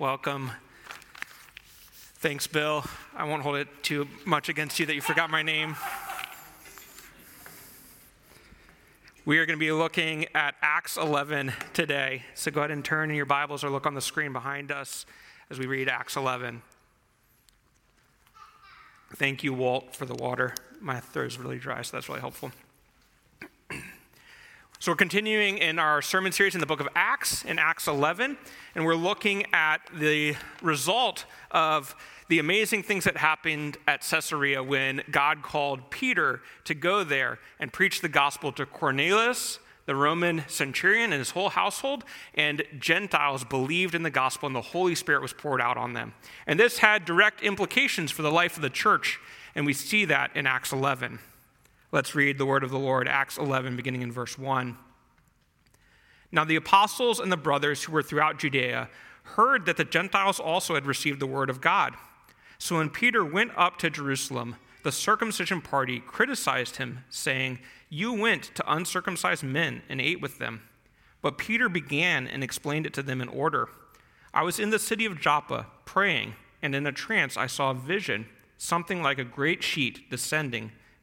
welcome. Thanks, Bill. I won't hold it too much against you that you forgot my name. We are going to be looking at Acts 11 today. So go ahead and turn in your Bibles or look on the screen behind us as we read Acts 11. Thank you, Walt, for the water. My throat is really dry, so that's really helpful. So, we're continuing in our sermon series in the book of Acts, in Acts 11, and we're looking at the result of the amazing things that happened at Caesarea when God called Peter to go there and preach the gospel to Cornelius, the Roman centurion, and his whole household, and Gentiles believed in the gospel, and the Holy Spirit was poured out on them. And this had direct implications for the life of the church, and we see that in Acts 11. Let's read the word of the Lord, Acts 11, beginning in verse 1. Now, the apostles and the brothers who were throughout Judea heard that the Gentiles also had received the word of God. So when Peter went up to Jerusalem, the circumcision party criticized him, saying, You went to uncircumcised men and ate with them. But Peter began and explained it to them in order. I was in the city of Joppa praying, and in a trance I saw a vision, something like a great sheet descending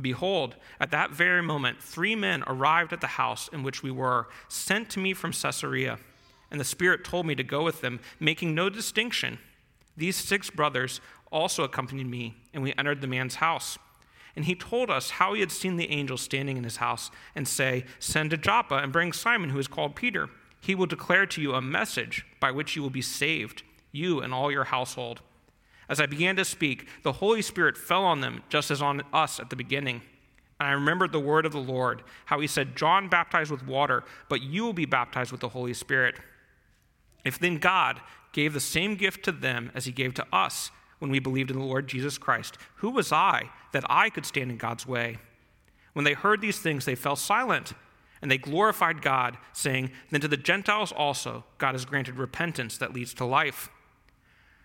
Behold, at that very moment, three men arrived at the house in which we were, sent to me from Caesarea. And the Spirit told me to go with them, making no distinction. These six brothers also accompanied me, and we entered the man's house. And he told us how he had seen the angel standing in his house and say, Send to Joppa and bring Simon, who is called Peter. He will declare to you a message by which you will be saved, you and all your household. As I began to speak, the Holy Spirit fell on them, just as on us at the beginning. And I remembered the word of the Lord, how he said, John baptized with water, but you will be baptized with the Holy Spirit. If then God gave the same gift to them as he gave to us when we believed in the Lord Jesus Christ, who was I that I could stand in God's way? When they heard these things, they fell silent, and they glorified God, saying, Then to the Gentiles also God has granted repentance that leads to life.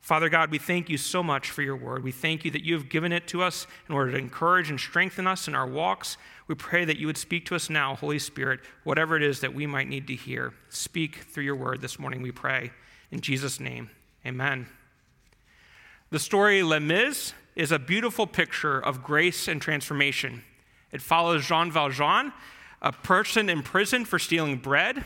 Father God, we thank you so much for your word. We thank you that you have given it to us in order to encourage and strengthen us in our walks. We pray that you would speak to us now, Holy Spirit, whatever it is that we might need to hear. Speak through your word this morning, we pray. In Jesus' name, amen. The story Les Mis is a beautiful picture of grace and transformation. It follows Jean Valjean, a person in prison for stealing bread.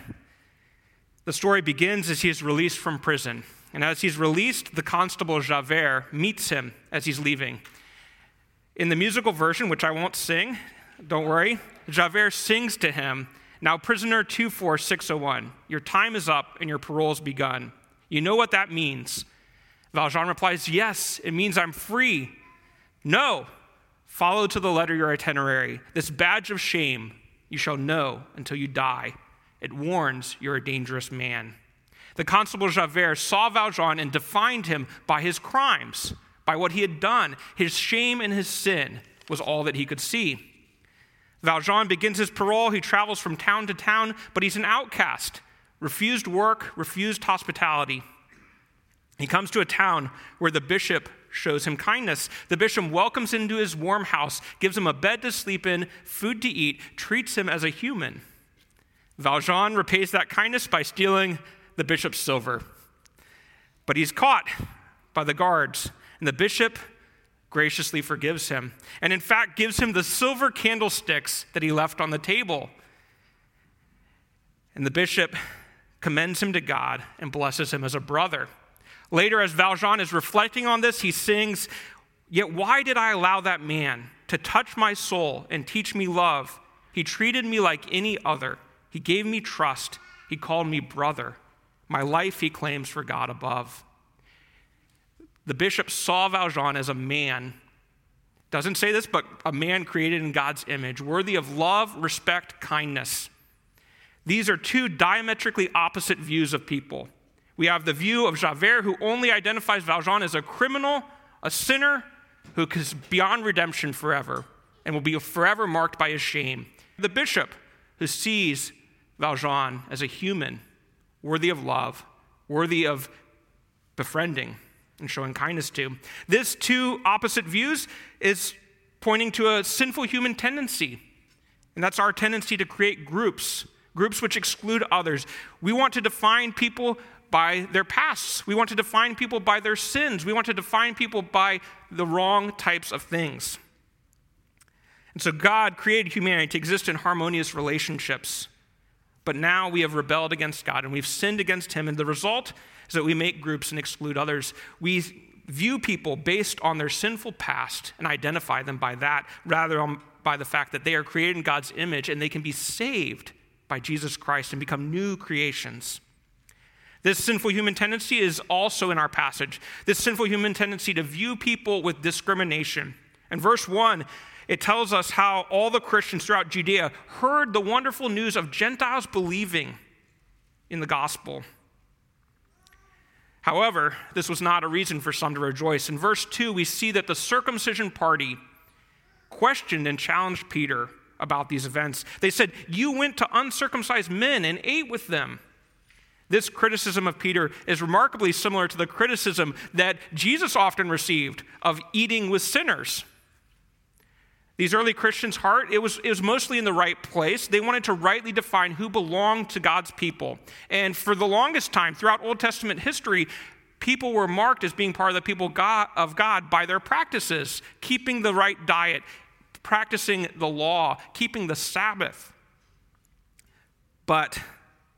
The story begins as he is released from prison. And as he's released, the constable Javert meets him as he's leaving. In the musical version, which I won't sing, don't worry, Javert sings to him, Now, prisoner 24601, your time is up and your parole's begun. You know what that means. Valjean replies, Yes, it means I'm free. No, follow to the letter your itinerary. This badge of shame you shall know until you die. It warns you're a dangerous man. The constable Javert saw Valjean and defined him by his crimes, by what he had done. His shame and his sin was all that he could see. Valjean begins his parole. He travels from town to town, but he's an outcast, refused work, refused hospitality. He comes to a town where the bishop shows him kindness. The bishop welcomes him into his warm house, gives him a bed to sleep in, food to eat, treats him as a human. Valjean repays that kindness by stealing the bishop's silver. But he's caught by the guards, and the bishop graciously forgives him, and in fact gives him the silver candlesticks that he left on the table. And the bishop commends him to God and blesses him as a brother. Later, as Valjean is reflecting on this, he sings, Yet why did I allow that man to touch my soul and teach me love? He treated me like any other. He gave me trust. He called me brother. My life he claims for God above. The bishop saw Valjean as a man. Doesn't say this, but a man created in God's image, worthy of love, respect, kindness. These are two diametrically opposite views of people. We have the view of Javert, who only identifies Valjean as a criminal, a sinner, who is beyond redemption forever and will be forever marked by his shame. The bishop, who sees Valjean as a human, worthy of love, worthy of befriending and showing kindness to. This two opposite views is pointing to a sinful human tendency, and that's our tendency to create groups, groups which exclude others. We want to define people by their pasts. We want to define people by their sins. We want to define people by the wrong types of things. And so God created humanity to exist in harmonious relationships. But now we have rebelled against God and we've sinned against Him. And the result is that we make groups and exclude others. We view people based on their sinful past and identify them by that rather than by the fact that they are created in God's image and they can be saved by Jesus Christ and become new creations. This sinful human tendency is also in our passage. This sinful human tendency to view people with discrimination. In verse 1, it tells us how all the Christians throughout Judea heard the wonderful news of Gentiles believing in the gospel. However, this was not a reason for some to rejoice. In verse 2, we see that the circumcision party questioned and challenged Peter about these events. They said, You went to uncircumcised men and ate with them. This criticism of Peter is remarkably similar to the criticism that Jesus often received of eating with sinners. These early Christians' heart, it was, it was mostly in the right place. They wanted to rightly define who belonged to God's people. And for the longest time, throughout Old Testament history, people were marked as being part of the people of God by their practices, keeping the right diet, practicing the law, keeping the Sabbath. But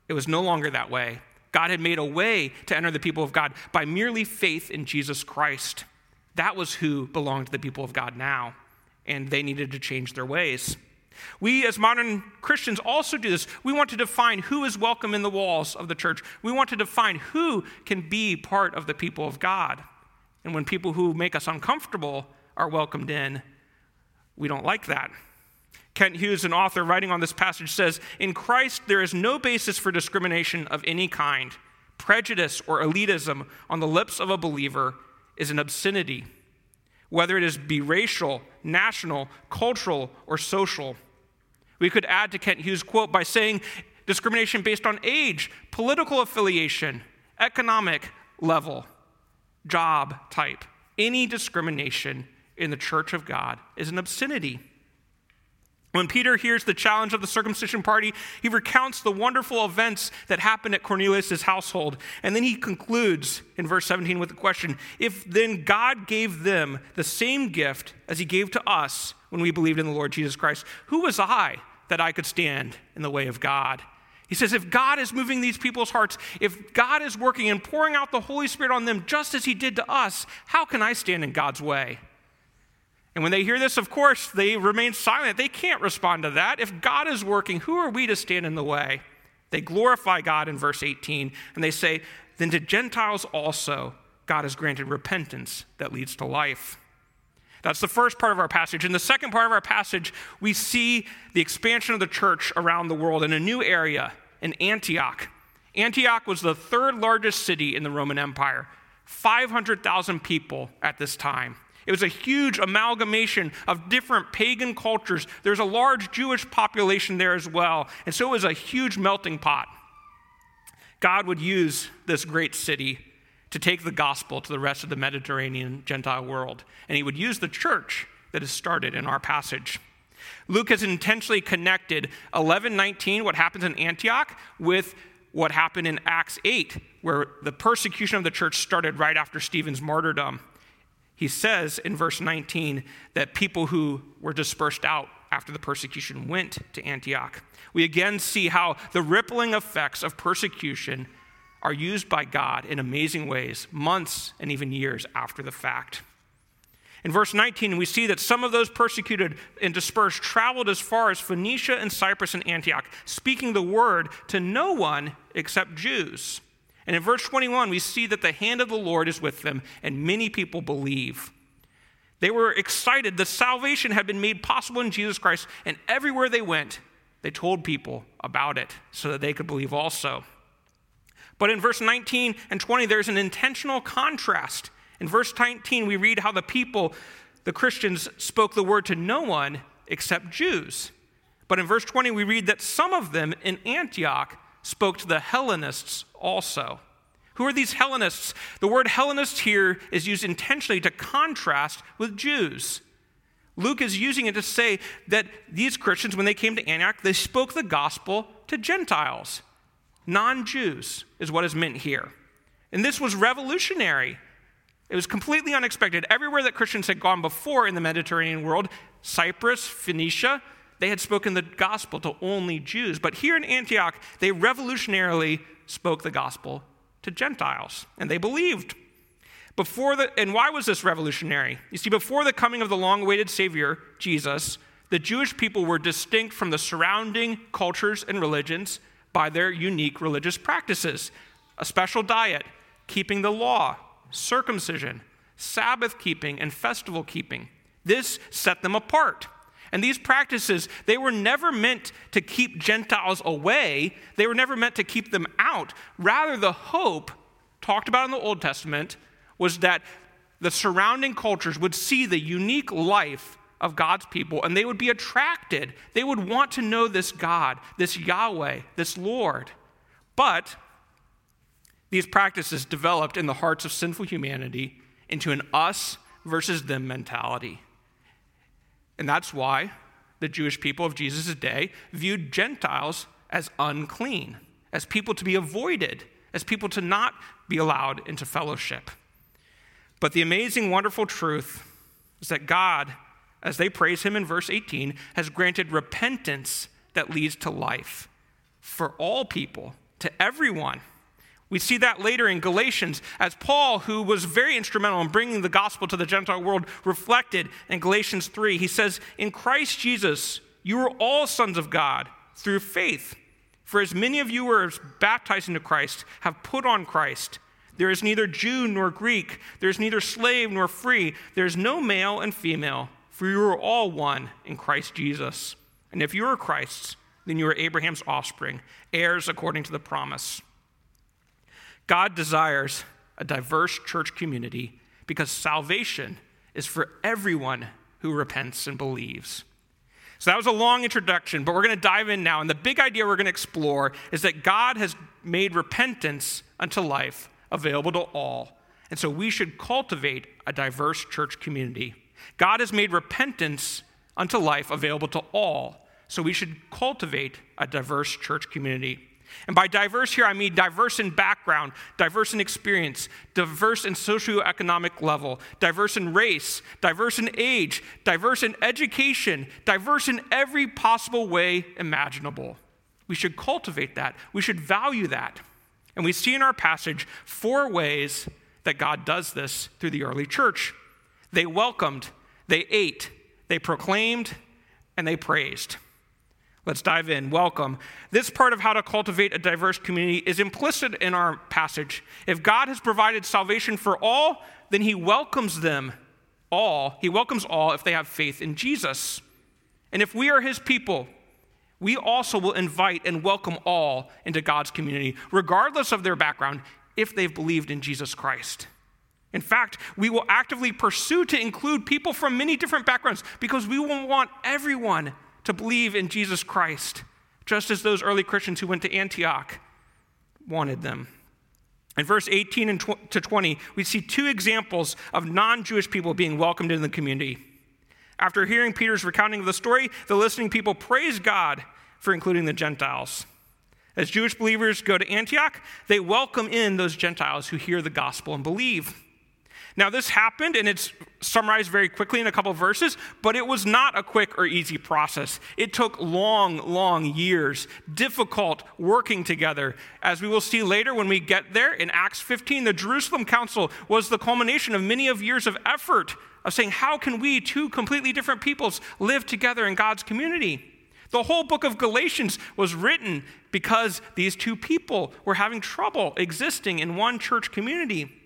it was no longer that way. God had made a way to enter the people of God by merely faith in Jesus Christ. That was who belonged to the people of God now and they needed to change their ways. We, as modern Christians, also do this. We want to define who is welcome in the walls of the church. We want to define who can be part of the people of God. And when people who make us uncomfortable are welcomed in, we don't like that. Kent Hughes, an author writing on this passage, says In Christ, there is no basis for discrimination of any kind. Prejudice or elitism on the lips of a believer is an obscenity whether it is be racial, national, cultural, or social. We could add to Kent Hughes' quote by saying discrimination based on age, political affiliation, economic level, job type. Any discrimination in the church of God is an obscenity. When Peter hears the challenge of the circumcision party, he recounts the wonderful events that happened at Cornelius' household. And then he concludes in verse 17 with the question If then God gave them the same gift as he gave to us when we believed in the Lord Jesus Christ, who was I that I could stand in the way of God? He says, if God is moving these people's hearts, if God is working and pouring out the Holy Spirit on them just as he did to us, how can I stand in God's way? And when they hear this, of course, they remain silent. They can't respond to that. If God is working, who are we to stand in the way? They glorify God in verse 18, and they say, Then to Gentiles also, God has granted repentance that leads to life. That's the first part of our passage. In the second part of our passage, we see the expansion of the church around the world in a new area, in Antioch. Antioch was the third largest city in the Roman Empire, 500,000 people at this time. It was a huge amalgamation of different pagan cultures. There's a large Jewish population there as well. And so it was a huge melting pot. God would use this great city to take the gospel to the rest of the Mediterranean Gentile world. And he would use the church that is started in our passage. Luke has intentionally connected 1119, what happens in Antioch, with what happened in Acts 8, where the persecution of the church started right after Stephen's martyrdom. He says in verse 19 that people who were dispersed out after the persecution went to Antioch. We again see how the rippling effects of persecution are used by God in amazing ways, months and even years after the fact. In verse 19, we see that some of those persecuted and dispersed traveled as far as Phoenicia and Cyprus and Antioch, speaking the word to no one except Jews. And in verse 21, we see that the hand of the Lord is with them, and many people believe. They were excited. The salvation had been made possible in Jesus Christ, and everywhere they went, they told people about it so that they could believe also. But in verse 19 and 20, there's an intentional contrast. In verse 19, we read how the people, the Christians, spoke the word to no one except Jews. But in verse 20, we read that some of them in Antioch spoke to the Hellenists also. Who are these Hellenists? The word Hellenist here is used intentionally to contrast with Jews. Luke is using it to say that these Christians, when they came to Antioch, they spoke the gospel to Gentiles. Non Jews is what is meant here. And this was revolutionary. It was completely unexpected. Everywhere that Christians had gone before in the Mediterranean world, Cyprus, Phoenicia, they had spoken the gospel to only Jews. But here in Antioch, they revolutionarily spoke the gospel to Gentiles, and they believed. Before the, and why was this revolutionary? You see, before the coming of the long awaited Savior, Jesus, the Jewish people were distinct from the surrounding cultures and religions by their unique religious practices a special diet, keeping the law, circumcision, Sabbath keeping, and festival keeping. This set them apart. And these practices, they were never meant to keep Gentiles away, they were never meant to keep them out. Rather, the hope talked about in the Old Testament was that the surrounding cultures would see the unique life of God's people and they would be attracted. They would want to know this God, this Yahweh, this Lord. But these practices developed in the hearts of sinful humanity into an us versus them mentality. And that's why the Jewish people of Jesus' day viewed Gentiles as unclean, as people to be avoided, as people to not be allowed into fellowship. But the amazing, wonderful truth is that God, as they praise Him in verse 18, has granted repentance that leads to life for all people, to everyone. We see that later in Galatians as Paul, who was very instrumental in bringing the gospel to the Gentile world, reflected in Galatians 3. He says, In Christ Jesus, you are all sons of God through faith. For as many of you who are baptized into Christ have put on Christ. There is neither Jew nor Greek, there is neither slave nor free, there is no male and female, for you are all one in Christ Jesus. And if you are Christ's, then you are Abraham's offspring, heirs according to the promise. God desires a diverse church community because salvation is for everyone who repents and believes. So that was a long introduction, but we're going to dive in now. And the big idea we're going to explore is that God has made repentance unto life available to all. And so we should cultivate a diverse church community. God has made repentance unto life available to all. So we should cultivate a diverse church community. And by diverse here, I mean diverse in background, diverse in experience, diverse in socioeconomic level, diverse in race, diverse in age, diverse in education, diverse in every possible way imaginable. We should cultivate that. We should value that. And we see in our passage four ways that God does this through the early church they welcomed, they ate, they proclaimed, and they praised. Let's dive in. Welcome. This part of how to cultivate a diverse community is implicit in our passage. If God has provided salvation for all, then he welcomes them all. He welcomes all if they have faith in Jesus. And if we are his people, we also will invite and welcome all into God's community, regardless of their background, if they've believed in Jesus Christ. In fact, we will actively pursue to include people from many different backgrounds because we will want everyone to believe in Jesus Christ, just as those early Christians who went to Antioch wanted them. In verse 18 and to 20, we see two examples of non Jewish people being welcomed into the community. After hearing Peter's recounting of the story, the listening people praise God for including the Gentiles. As Jewish believers go to Antioch, they welcome in those Gentiles who hear the gospel and believe. Now, this happened, and it's summarized very quickly in a couple verses, but it was not a quick or easy process. It took long, long years, difficult working together. As we will see later when we get there in Acts 15, the Jerusalem Council was the culmination of many of years of effort of saying, how can we, two completely different peoples, live together in God's community? The whole book of Galatians was written because these two people were having trouble existing in one church community.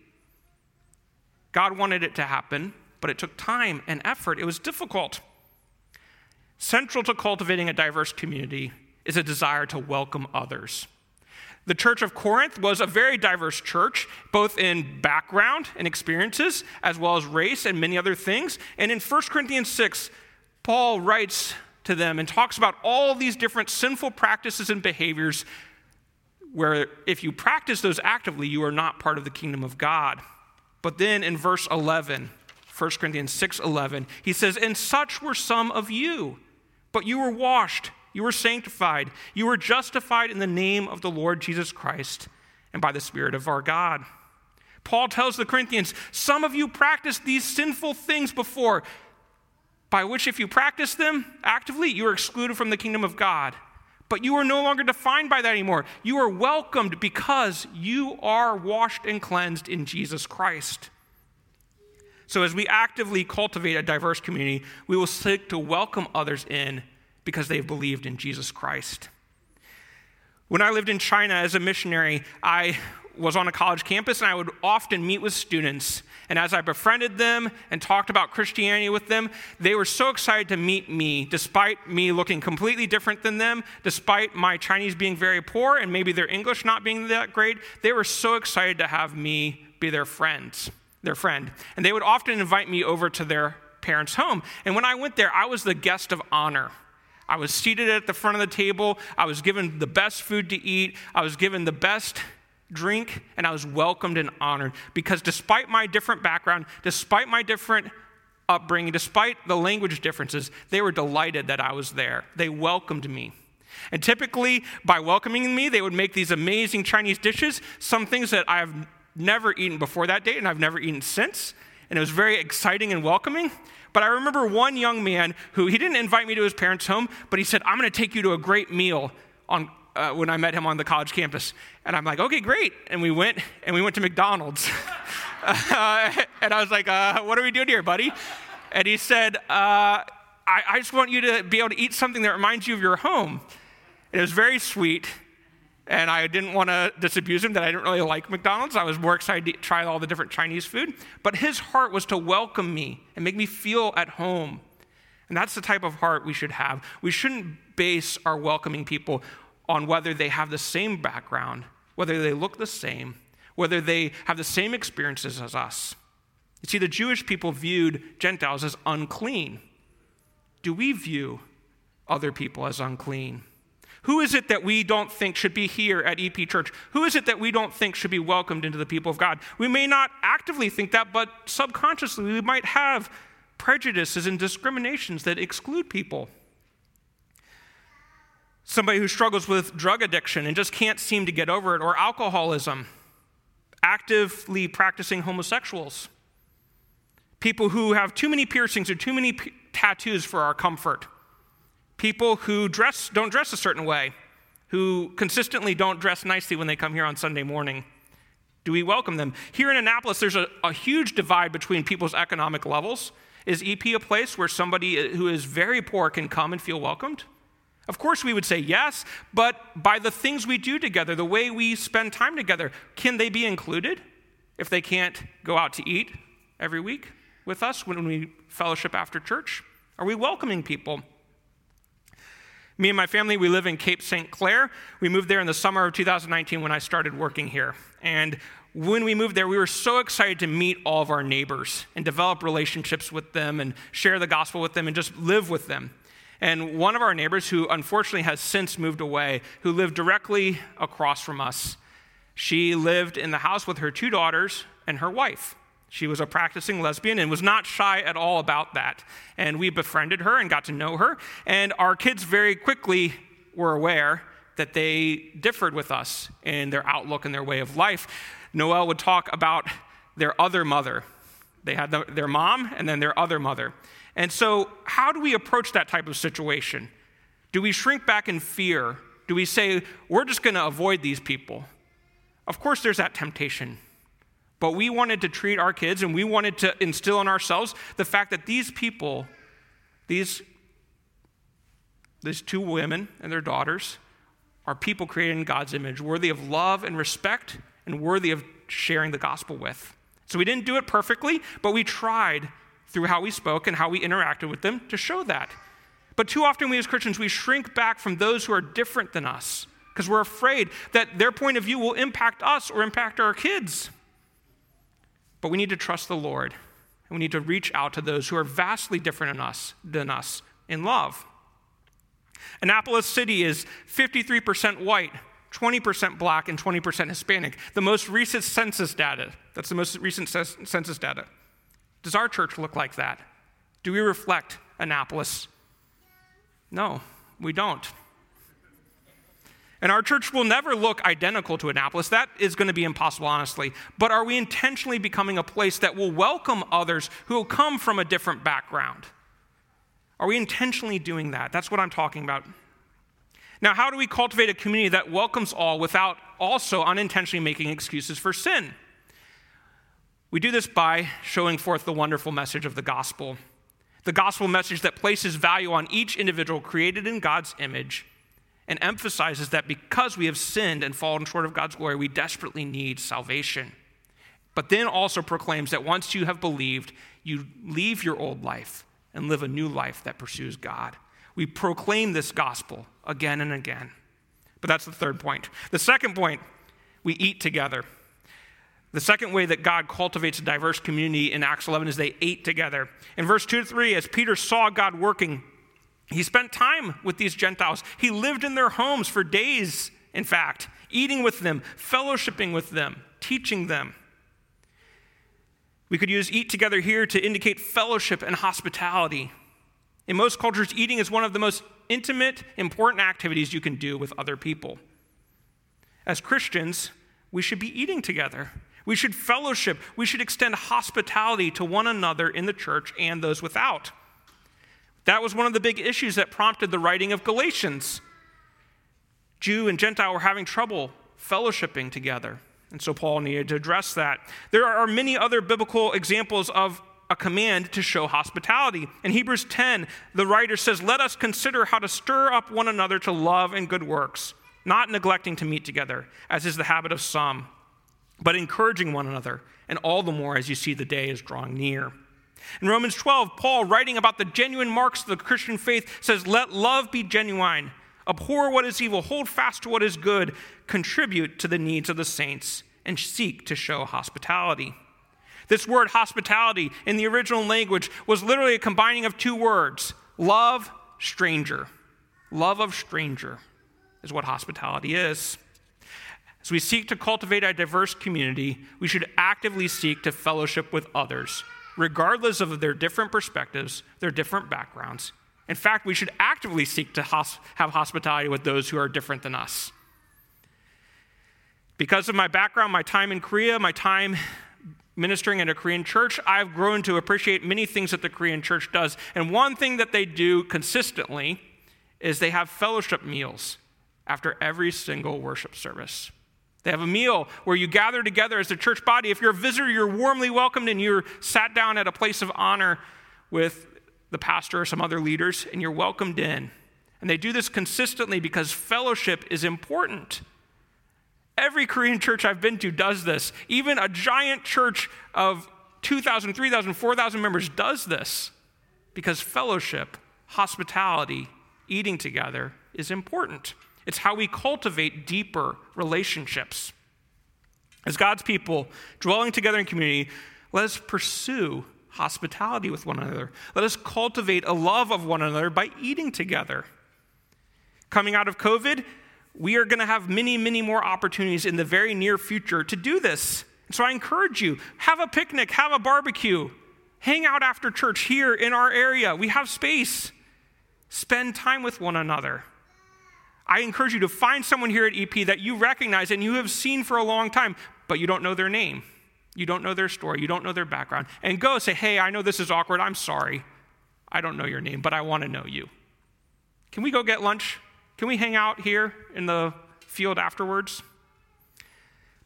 God wanted it to happen, but it took time and effort. It was difficult. Central to cultivating a diverse community is a desire to welcome others. The church of Corinth was a very diverse church, both in background and experiences, as well as race and many other things. And in 1 Corinthians 6, Paul writes to them and talks about all these different sinful practices and behaviors where if you practice those actively, you are not part of the kingdom of God. But then in verse 11, 1 Corinthians 6 11, he says, And such were some of you, but you were washed, you were sanctified, you were justified in the name of the Lord Jesus Christ and by the Spirit of our God. Paul tells the Corinthians, Some of you practiced these sinful things before, by which, if you practice them actively, you are excluded from the kingdom of God. But you are no longer defined by that anymore. You are welcomed because you are washed and cleansed in Jesus Christ. So, as we actively cultivate a diverse community, we will seek to welcome others in because they've believed in Jesus Christ. When I lived in China as a missionary, I was on a college campus and I would often meet with students and as I befriended them and talked about Christianity with them, they were so excited to meet me, despite me looking completely different than them, despite my Chinese being very poor and maybe their English not being that great. They were so excited to have me be their friends, their friend. And they would often invite me over to their parents' home. And when I went there, I was the guest of honor. I was seated at the front of the table. I was given the best food to eat. I was given the best drink, and I was welcomed and honored because despite my different background, despite my different upbringing, despite the language differences, they were delighted that I was there. They welcomed me. And typically, by welcoming me, they would make these amazing Chinese dishes, some things that I've never eaten before that date and I've never eaten since. And it was very exciting and welcoming. But I remember one young man who he didn't invite me to his parents' home, but he said, I'm going to take you to a great meal on uh, when I met him on the college campus. And I'm like, okay, great. And we went and we went to McDonald's. uh, and I was like, uh, what are we doing here, buddy? And he said, uh, I, I just want you to be able to eat something that reminds you of your home. And it was very sweet. And I didn't want to disabuse him that I didn't really like McDonald's. I was more excited to try all the different Chinese food. But his heart was to welcome me and make me feel at home. And that's the type of heart we should have. We shouldn't base our welcoming people on whether they have the same background, whether they look the same, whether they have the same experiences as us. You see, the Jewish people viewed Gentiles as unclean. Do we view other people as unclean? Who is it that we don't think should be here at EP Church? Who is it that we don't think should be welcomed into the people of God? We may not actively think that, but subconsciously we might have prejudices and discriminations that exclude people somebody who struggles with drug addiction and just can't seem to get over it, or alcoholism, actively practicing homosexuals, people who have too many piercings or too many p- tattoos for our comfort, people who dress, don't dress a certain way, who consistently don't dress nicely when they come here on Sunday morning. Do we welcome them? Here in Annapolis, there's a, a huge divide between people's economic levels. Is EP a place where somebody uh, who is very poor can come and feel welcomed? Of course, we would say yes, but by the things we do together, the way we spend time together, can they be included if they can't go out to eat every week with us when we fellowship after church? Are we welcoming people? Me and my family, we live in Cape St. Clair. We moved there in the summer of 2019 when I started working here. And when we moved there, we were so excited to meet all of our neighbors and develop relationships with them and share the gospel with them and just live with them. And one of our neighbors, who unfortunately has since moved away, who lived directly across from us, She lived in the house with her two daughters and her wife. She was a practicing lesbian and was not shy at all about that. And we befriended her and got to know her. And our kids very quickly were aware that they differed with us in their outlook and their way of life. Noel would talk about their other mother. They had the, their mom and then their other mother. And so, how do we approach that type of situation? Do we shrink back in fear? Do we say, we're just going to avoid these people? Of course, there's that temptation. But we wanted to treat our kids and we wanted to instill in ourselves the fact that these people, these, these two women and their daughters, are people created in God's image, worthy of love and respect and worthy of sharing the gospel with. So we didn't do it perfectly, but we tried through how we spoke and how we interacted with them to show that. But too often, we as Christians, we shrink back from those who are different than us because we're afraid that their point of view will impact us or impact our kids. But we need to trust the Lord, and we need to reach out to those who are vastly different than us, than us in love. Annapolis City is 53% white, 20% black, and 20% Hispanic. The most recent census data. That's the most recent census data. Does our church look like that? Do we reflect Annapolis? No, we don't. And our church will never look identical to Annapolis. That is going to be impossible, honestly. But are we intentionally becoming a place that will welcome others who will come from a different background? Are we intentionally doing that? That's what I'm talking about. Now, how do we cultivate a community that welcomes all without also unintentionally making excuses for sin? We do this by showing forth the wonderful message of the gospel. The gospel message that places value on each individual created in God's image and emphasizes that because we have sinned and fallen short of God's glory, we desperately need salvation. But then also proclaims that once you have believed, you leave your old life and live a new life that pursues God. We proclaim this gospel again and again. But that's the third point. The second point, we eat together. The second way that God cultivates a diverse community in Acts 11 is they ate together. In verse 2 to 3, as Peter saw God working, he spent time with these Gentiles. He lived in their homes for days, in fact, eating with them, fellowshipping with them, teaching them. We could use eat together here to indicate fellowship and hospitality. In most cultures, eating is one of the most intimate, important activities you can do with other people. As Christians, we should be eating together. We should fellowship. We should extend hospitality to one another in the church and those without. That was one of the big issues that prompted the writing of Galatians. Jew and Gentile were having trouble fellowshipping together. And so Paul needed to address that. There are many other biblical examples of a command to show hospitality. In Hebrews 10, the writer says, Let us consider how to stir up one another to love and good works, not neglecting to meet together, as is the habit of some, but encouraging one another, and all the more as you see the day is drawing near. In Romans 12, Paul, writing about the genuine marks of the Christian faith, says, Let love be genuine. Abhor what is evil, hold fast to what is good, contribute to the needs of the saints, and seek to show hospitality. This word hospitality in the original language was literally a combining of two words love, stranger. Love of stranger is what hospitality is. As we seek to cultivate a diverse community, we should actively seek to fellowship with others, regardless of their different perspectives, their different backgrounds, in fact, we should actively seek to hos- have hospitality with those who are different than us. Because of my background, my time in Korea, my time ministering in a Korean church, I've grown to appreciate many things that the Korean church does. And one thing that they do consistently is they have fellowship meals after every single worship service. They have a meal where you gather together as a church body. If you're a visitor, you're warmly welcomed and you're sat down at a place of honor with the pastor or some other leaders, and you're welcomed in. And they do this consistently because fellowship is important. Every Korean church I've been to does this. Even a giant church of 2,000, 3,000, 4,000 members does this because fellowship, hospitality, eating together is important. It's how we cultivate deeper relationships. As God's people dwelling together in community, let us pursue hospitality with one another. Let us cultivate a love of one another by eating together. Coming out of COVID, we are going to have many, many more opportunities in the very near future to do this. So I encourage you have a picnic, have a barbecue, hang out after church here in our area. We have space. Spend time with one another. I encourage you to find someone here at EP that you recognize and you have seen for a long time, but you don't know their name. You don't know their story. You don't know their background. And go say, hey, I know this is awkward. I'm sorry. I don't know your name, but I want to know you. Can we go get lunch? Can we hang out here in the field afterwards?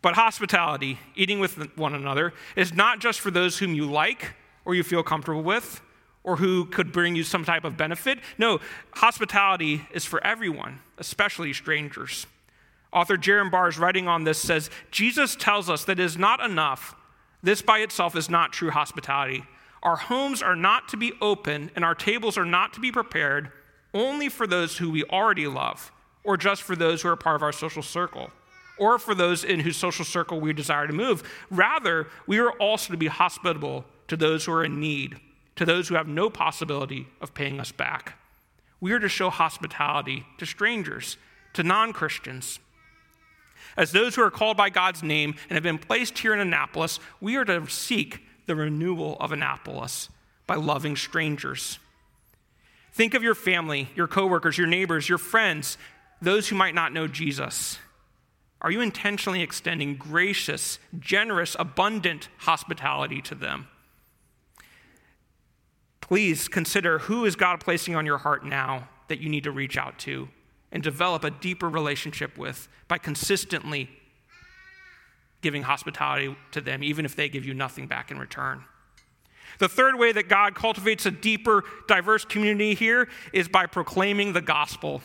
But hospitality, eating with one another, is not just for those whom you like or you feel comfortable with or who could bring you some type of benefit. No, hospitality is for everyone, especially strangers. Author Jerram Barrs, writing on this, says Jesus tells us that it is not enough. This by itself is not true hospitality. Our homes are not to be open and our tables are not to be prepared only for those who we already love, or just for those who are part of our social circle, or for those in whose social circle we desire to move. Rather, we are also to be hospitable to those who are in need to those who have no possibility of paying us back. We are to show hospitality to strangers, to non Christians. As those who are called by God's name and have been placed here in Annapolis, we are to seek the renewal of Annapolis by loving strangers. Think of your family, your coworkers, your neighbors, your friends, those who might not know Jesus. Are you intentionally extending gracious, generous, abundant hospitality to them? Please consider who is God placing on your heart now that you need to reach out to and develop a deeper relationship with by consistently giving hospitality to them, even if they give you nothing back in return. The third way that God cultivates a deeper, diverse community here is by proclaiming the gospel.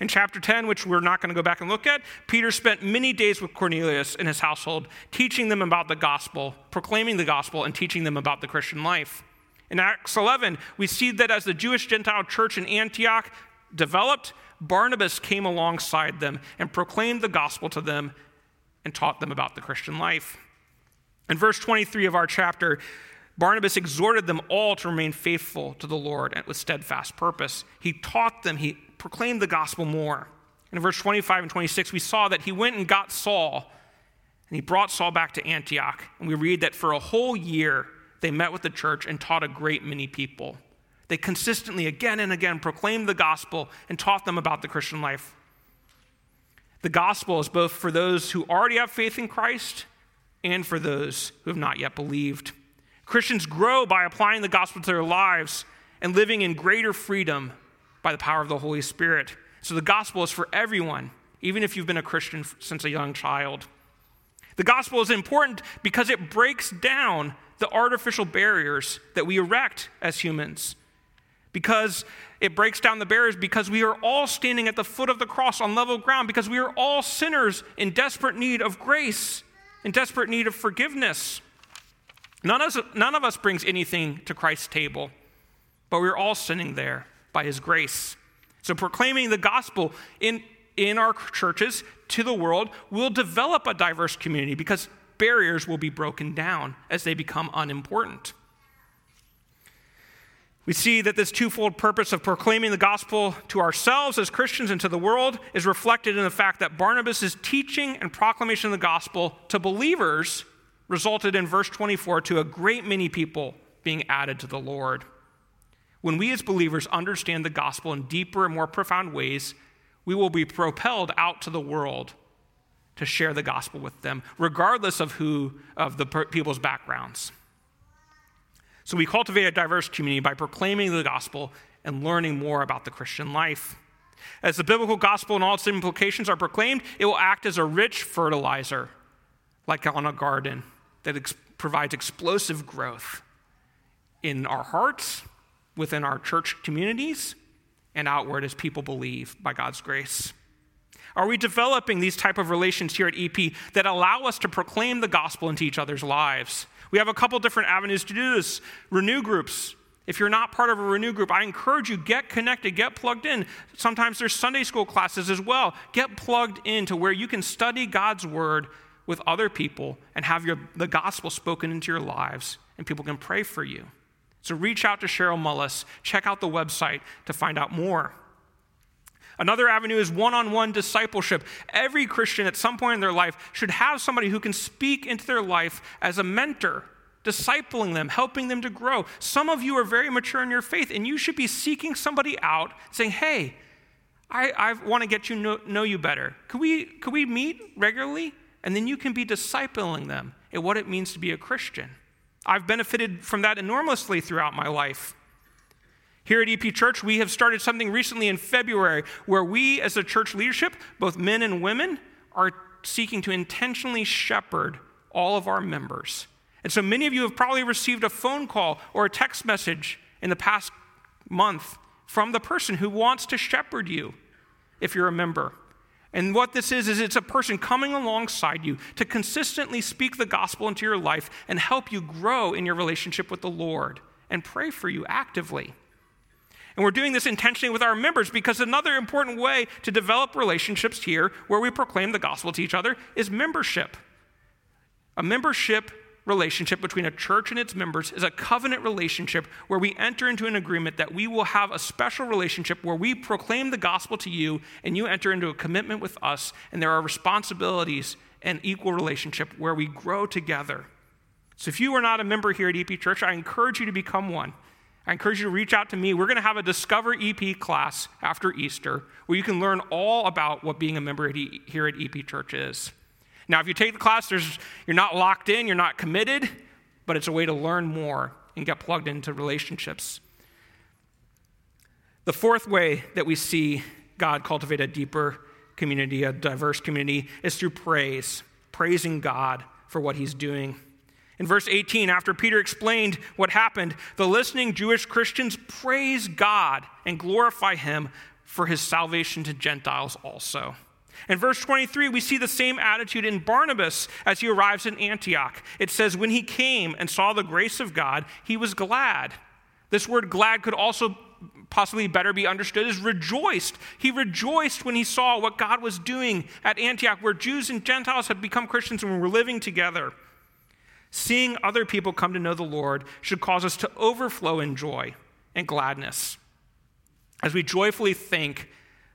In chapter 10, which we're not going to go back and look at, Peter spent many days with Cornelius and his household, teaching them about the gospel, proclaiming the gospel, and teaching them about the Christian life. In Acts 11, we see that as the Jewish Gentile church in Antioch developed, Barnabas came alongside them and proclaimed the gospel to them and taught them about the Christian life. In verse 23 of our chapter, Barnabas exhorted them all to remain faithful to the Lord with steadfast purpose. He taught them, he proclaimed the gospel more. In verse 25 and 26, we saw that he went and got Saul, and he brought Saul back to Antioch. And we read that for a whole year, they met with the church and taught a great many people. They consistently, again and again, proclaimed the gospel and taught them about the Christian life. The gospel is both for those who already have faith in Christ and for those who have not yet believed. Christians grow by applying the gospel to their lives and living in greater freedom by the power of the Holy Spirit. So the gospel is for everyone, even if you've been a Christian since a young child. The gospel is important because it breaks down the artificial barriers that we erect as humans. Because it breaks down the barriers because we are all standing at the foot of the cross on level ground, because we are all sinners in desperate need of grace, in desperate need of forgiveness. None of, us, none of us brings anything to Christ's table, but we're all sinning there by his grace. So proclaiming the gospel in, in our churches to the world will develop a diverse community because barriers will be broken down as they become unimportant. We see that this twofold purpose of proclaiming the gospel to ourselves as Christians and to the world is reflected in the fact that Barnabas' teaching and proclamation of the gospel to believers resulted in verse 24 to a great many people being added to the Lord. When we as believers understand the gospel in deeper and more profound ways, we will be propelled out to the world to share the gospel with them, regardless of who, of the people's backgrounds. So we cultivate a diverse community by proclaiming the gospel and learning more about the Christian life. As the biblical gospel and all its implications are proclaimed, it will act as a rich fertilizer, like on a garden, that ex- provides explosive growth in our hearts, within our church communities, and outward as people believe by God's grace. Are we developing these type of relations here at EP that allow us to proclaim the gospel into each other's lives? We have a couple different avenues to do this. Renew groups. If you're not part of a renew group, I encourage you get connected, get plugged in. Sometimes there's Sunday school classes as well. Get plugged into where you can study God's word with other people and have your, the gospel spoken into your lives and people can pray for you. So reach out to Cheryl Mullis. Check out the website to find out more. Another avenue is one on one discipleship. Every Christian at some point in their life should have somebody who can speak into their life as a mentor, discipling them, helping them to grow. Some of you are very mature in your faith, and you should be seeking somebody out, saying, Hey, I, I want to get you know, know you better. Could we, could we meet regularly? And then you can be discipling them in what it means to be a Christian. I've benefited from that enormously throughout my life. Here at EP Church, we have started something recently in February where we, as a church leadership, both men and women, are seeking to intentionally shepherd all of our members. And so many of you have probably received a phone call or a text message in the past month from the person who wants to shepherd you if you're a member. And what this is, is it's a person coming alongside you to consistently speak the gospel into your life and help you grow in your relationship with the Lord and pray for you actively. And we're doing this intentionally with our members because another important way to develop relationships here where we proclaim the gospel to each other is membership. A membership relationship between a church and its members is a covenant relationship where we enter into an agreement that we will have a special relationship where we proclaim the gospel to you and you enter into a commitment with us, and there are responsibilities and equal relationship where we grow together. So if you are not a member here at EP Church, I encourage you to become one. I encourage you to reach out to me. We're going to have a Discover EP class after Easter where you can learn all about what being a member here at EP Church is. Now, if you take the class, you're not locked in, you're not committed, but it's a way to learn more and get plugged into relationships. The fourth way that we see God cultivate a deeper community, a diverse community, is through praise, praising God for what he's doing. In verse 18, after Peter explained what happened, the listening Jewish Christians praise God and glorify him for his salvation to Gentiles also. In verse 23, we see the same attitude in Barnabas as he arrives in Antioch. It says, When he came and saw the grace of God, he was glad. This word glad could also possibly better be understood as rejoiced. He rejoiced when he saw what God was doing at Antioch, where Jews and Gentiles had become Christians and were living together. Seeing other people come to know the Lord should cause us to overflow in joy and gladness. As we joyfully thank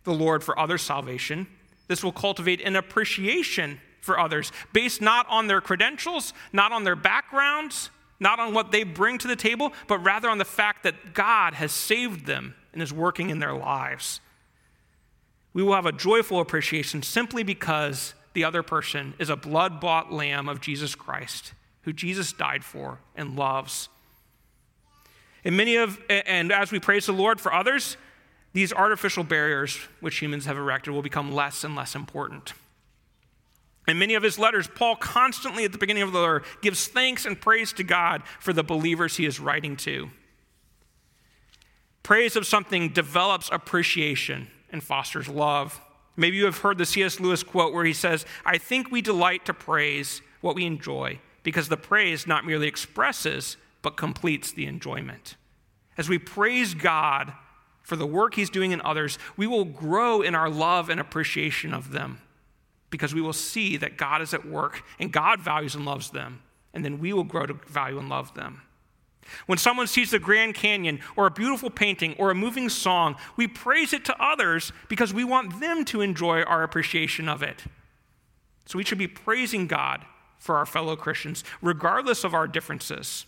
the Lord for other salvation, this will cultivate an appreciation for others based not on their credentials, not on their backgrounds, not on what they bring to the table, but rather on the fact that God has saved them and is working in their lives. We will have a joyful appreciation simply because the other person is a blood bought lamb of Jesus Christ who Jesus died for and loves. And many of, and as we praise the Lord for others, these artificial barriers which humans have erected will become less and less important. In many of his letters, Paul constantly at the beginning of the letter gives thanks and praise to God for the believers he is writing to. Praise of something develops appreciation and fosters love. Maybe you have heard the C.S. Lewis quote where he says, I think we delight to praise what we enjoy because the praise not merely expresses, but completes the enjoyment. As we praise God for the work He's doing in others, we will grow in our love and appreciation of them because we will see that God is at work and God values and loves them, and then we will grow to value and love them. When someone sees the Grand Canyon or a beautiful painting or a moving song, we praise it to others because we want them to enjoy our appreciation of it. So we should be praising God for our fellow Christians, regardless of our differences.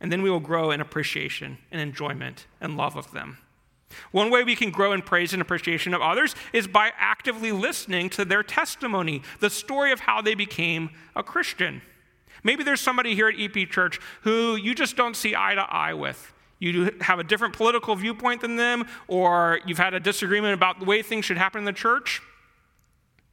And then we will grow in appreciation and enjoyment and love of them. One way we can grow in praise and appreciation of others is by actively listening to their testimony, the story of how they became a Christian. Maybe there's somebody here at EP Church who you just don't see eye to eye with. You have a different political viewpoint than them, or you've had a disagreement about the way things should happen in the church.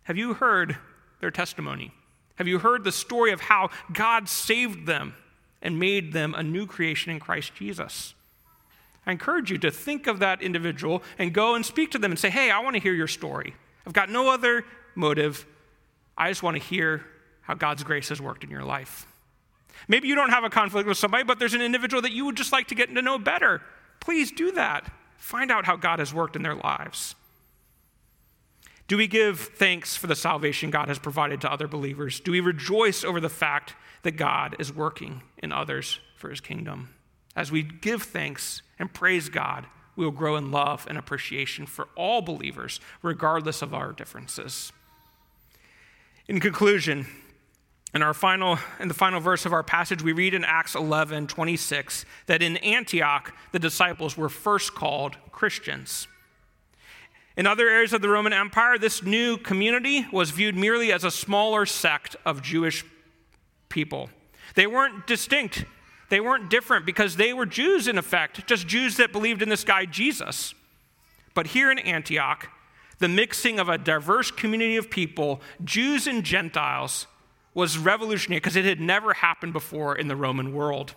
Have you heard their testimony? Have you heard the story of how God saved them and made them a new creation in Christ Jesus? I encourage you to think of that individual and go and speak to them and say, Hey, I want to hear your story. I've got no other motive. I just want to hear how God's grace has worked in your life. Maybe you don't have a conflict with somebody, but there's an individual that you would just like to get to know better. Please do that. Find out how God has worked in their lives. Do we give thanks for the salvation God has provided to other believers? Do we rejoice over the fact that God is working in others for his kingdom? As we give thanks and praise God, we will grow in love and appreciation for all believers, regardless of our differences. In conclusion, in our final in the final verse of our passage we read in Acts 11 26 that in Antioch the disciples were first called Christians. In other areas of the Roman Empire, this new community was viewed merely as a smaller sect of Jewish people. They weren't distinct, they weren't different because they were Jews in effect, just Jews that believed in this guy Jesus. But here in Antioch, the mixing of a diverse community of people, Jews and Gentiles, was revolutionary because it had never happened before in the Roman world.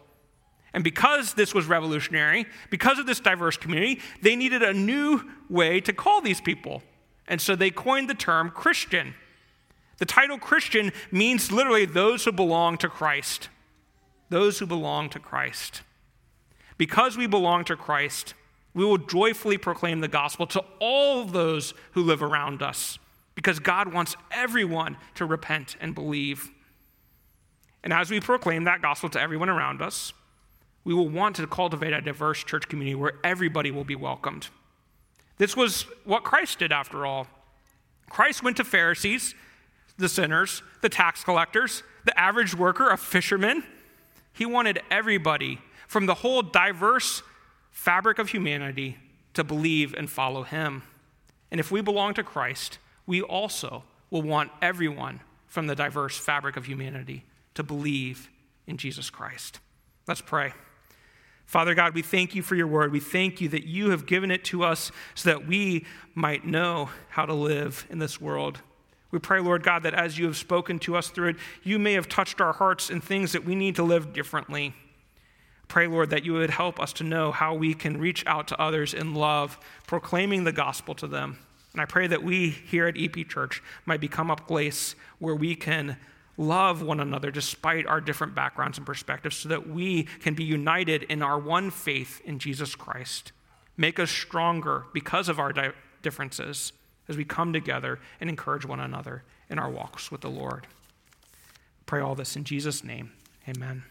And because this was revolutionary, because of this diverse community, they needed a new way to call these people. And so they coined the term Christian. The title Christian means literally those who belong to Christ. Those who belong to Christ. Because we belong to Christ, we will joyfully proclaim the gospel to all those who live around us because God wants everyone to repent and believe. And as we proclaim that gospel to everyone around us, we will want to cultivate a diverse church community where everybody will be welcomed. This was what Christ did, after all. Christ went to Pharisees, the sinners, the tax collectors, the average worker, a fisherman. He wanted everybody from the whole diverse fabric of humanity to believe and follow him. And if we belong to Christ, we also will want everyone from the diverse fabric of humanity to believe in Jesus Christ. Let's pray. Father God, we thank you for your word. We thank you that you have given it to us so that we might know how to live in this world. We pray, Lord God, that as you have spoken to us through it, you may have touched our hearts in things that we need to live differently. Pray, Lord, that you would help us to know how we can reach out to others in love, proclaiming the gospel to them. And I pray that we here at EP Church might become a place where we can love one another despite our different backgrounds and perspectives so that we can be united in our one faith in Jesus Christ. Make us stronger because of our di- differences as we come together and encourage one another in our walks with the Lord. Pray all this in Jesus' name. Amen.